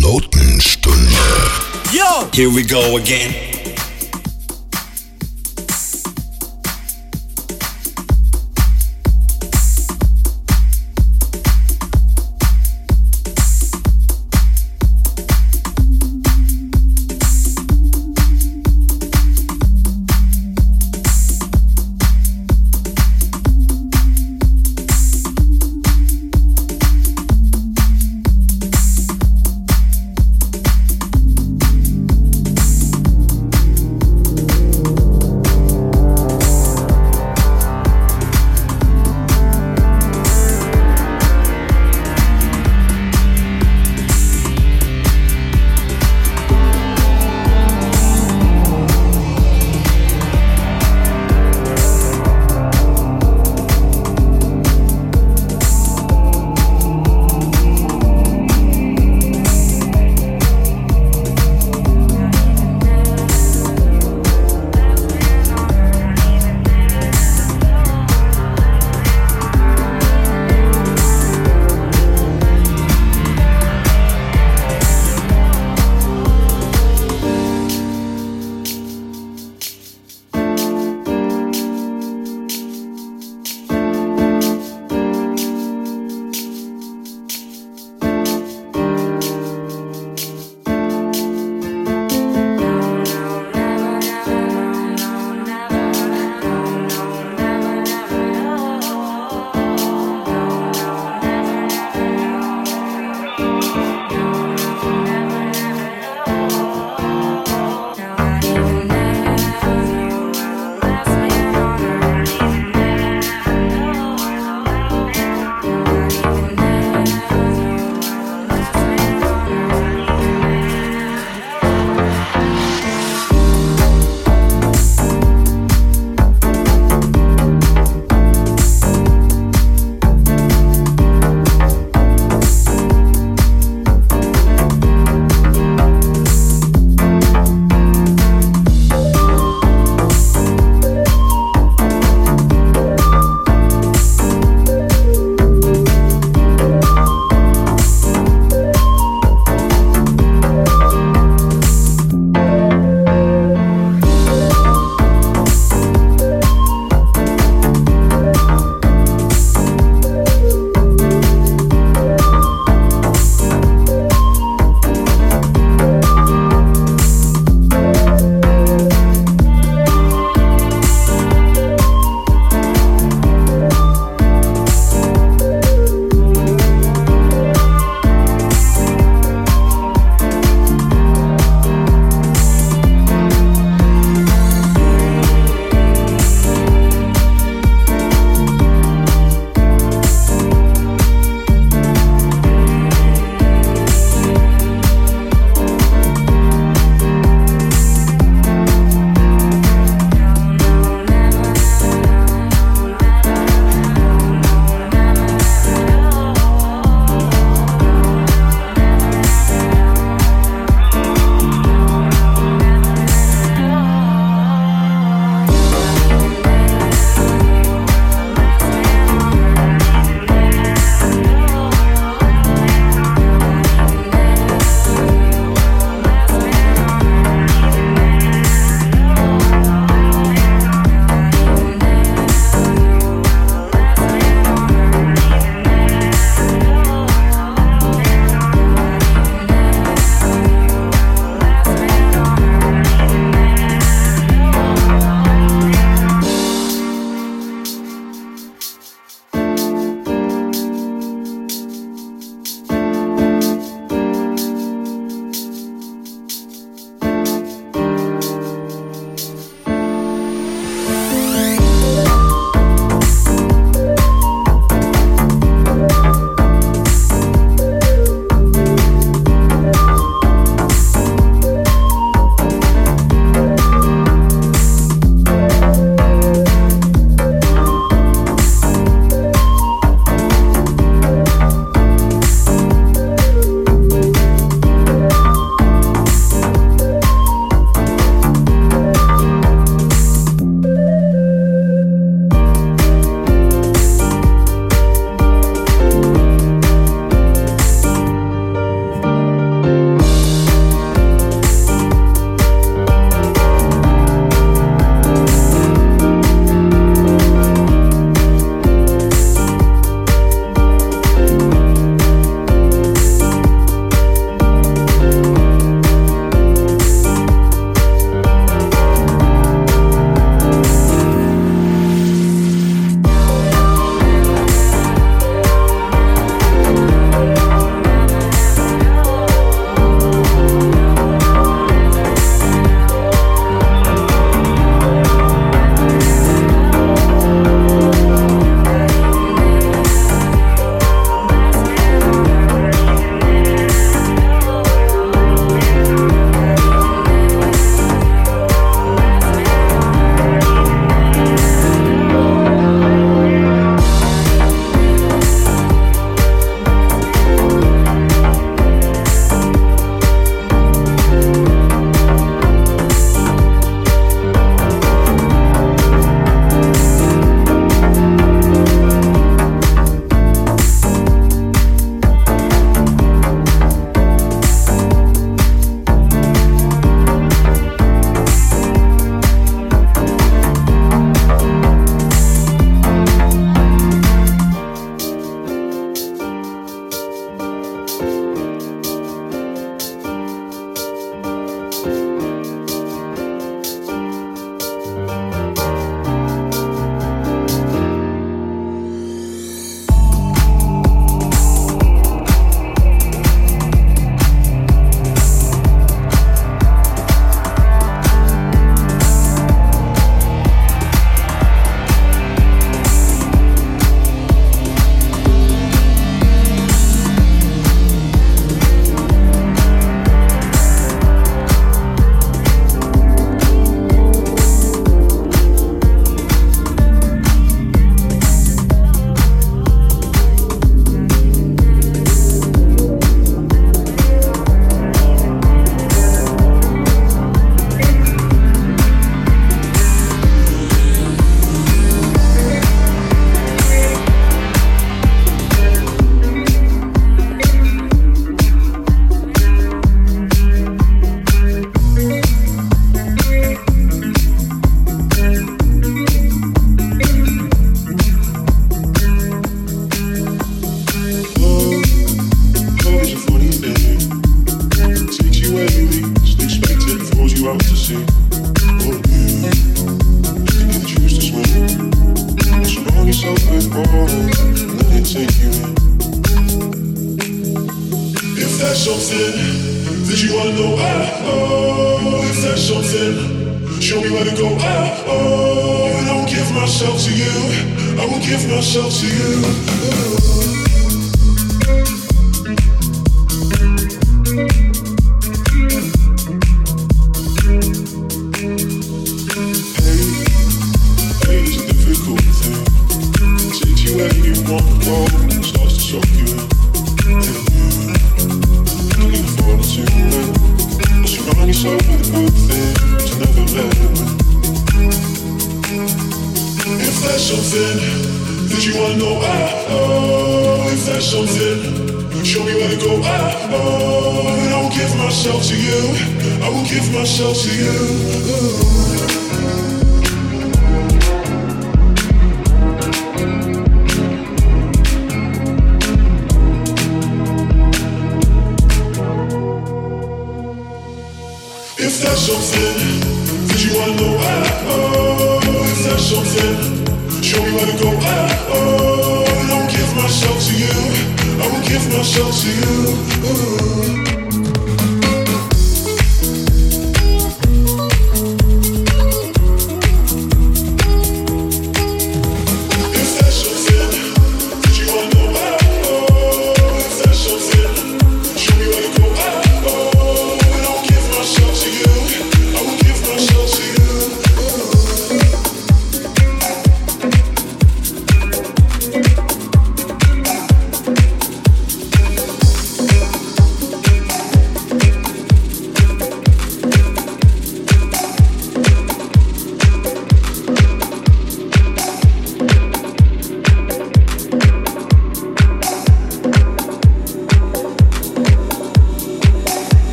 Notenstunde. Yo! Here we go again.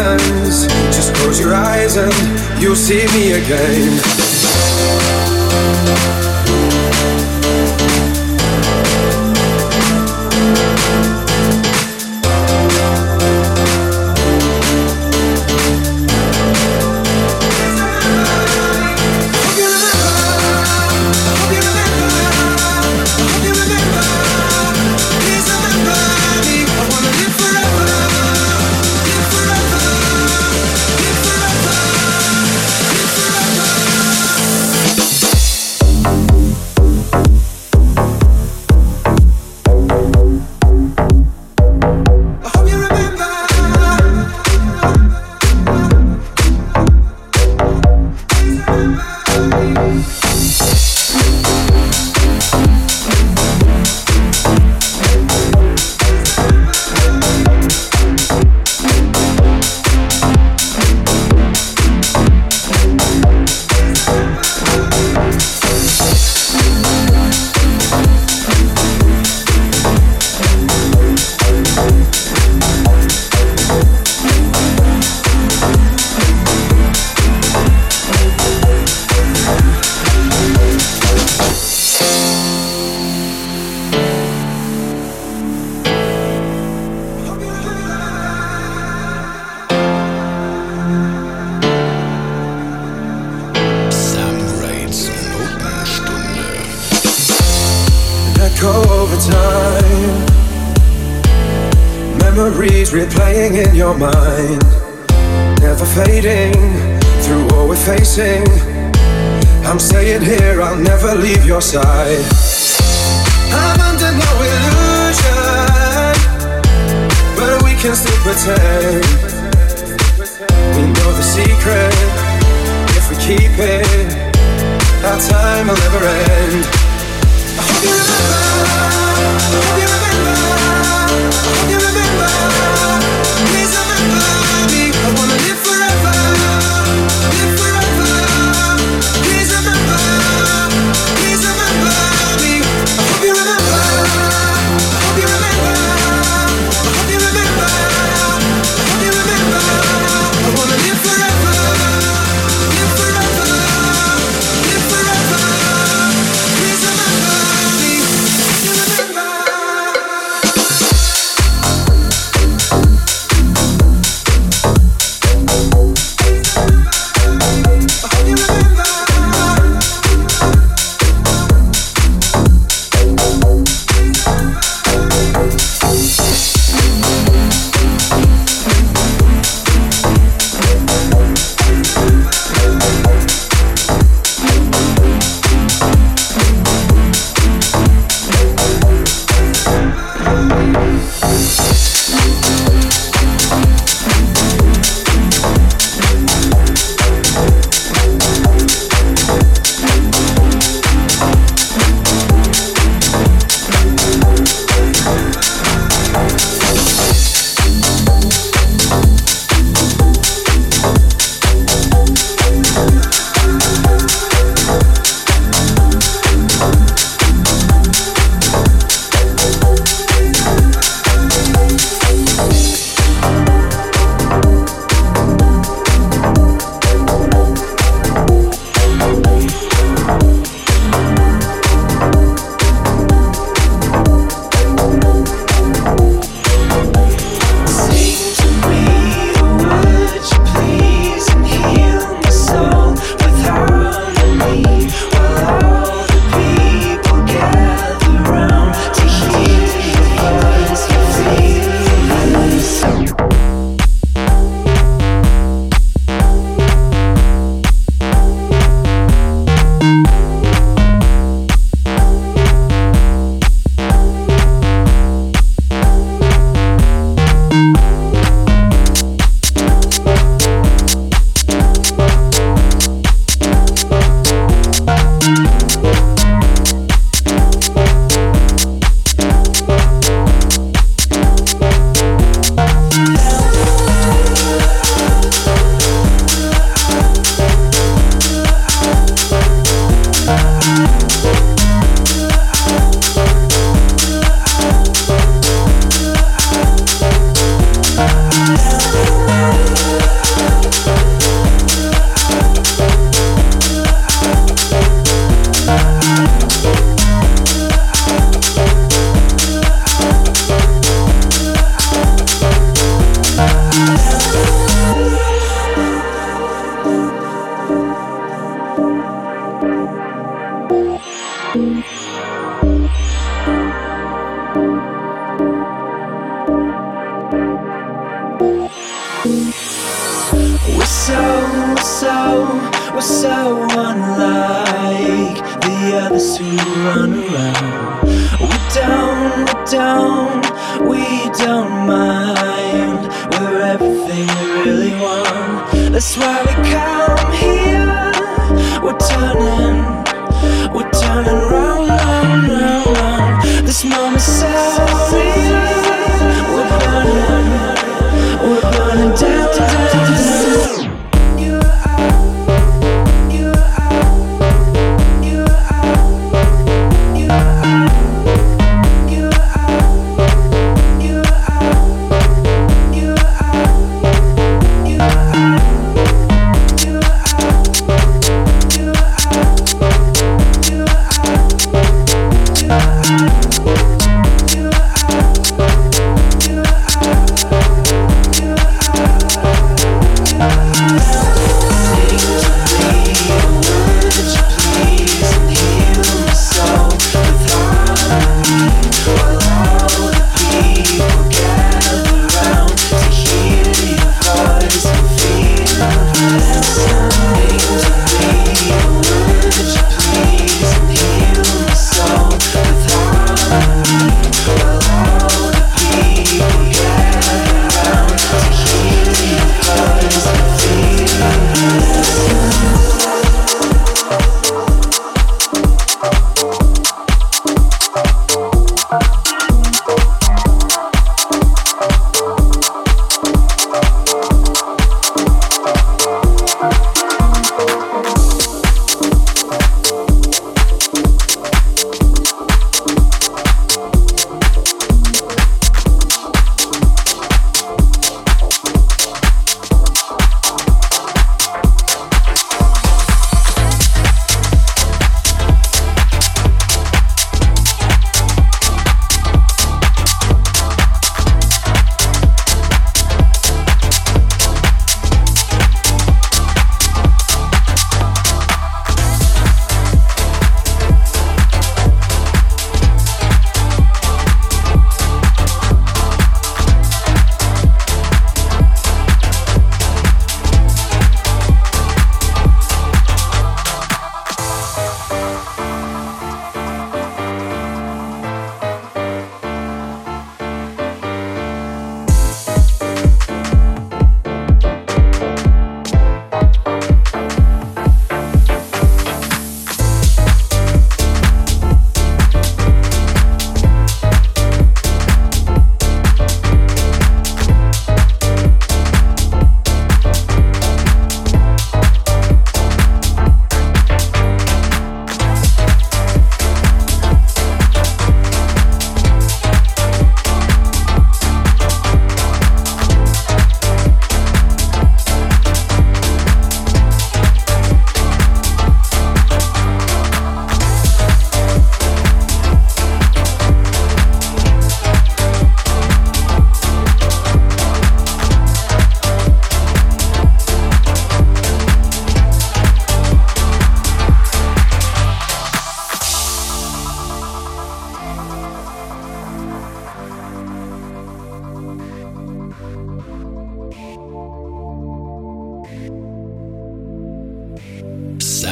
Just close your eyes and you'll see me again. never fading through what we're facing. I'm staying here, I'll never leave your side. I'm under no illusion, but we can still pretend. We know the secret if we keep it. Our time will never end. I hope you remember. so, so, we're so unlike the others who run around. We don't, we don't, we don't mind. We're everything we really want. That's why we come here. We're turning, we're turning round, round, round. This moment's so.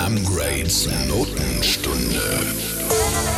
Glamgrades Notenstunde.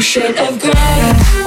shade of gray.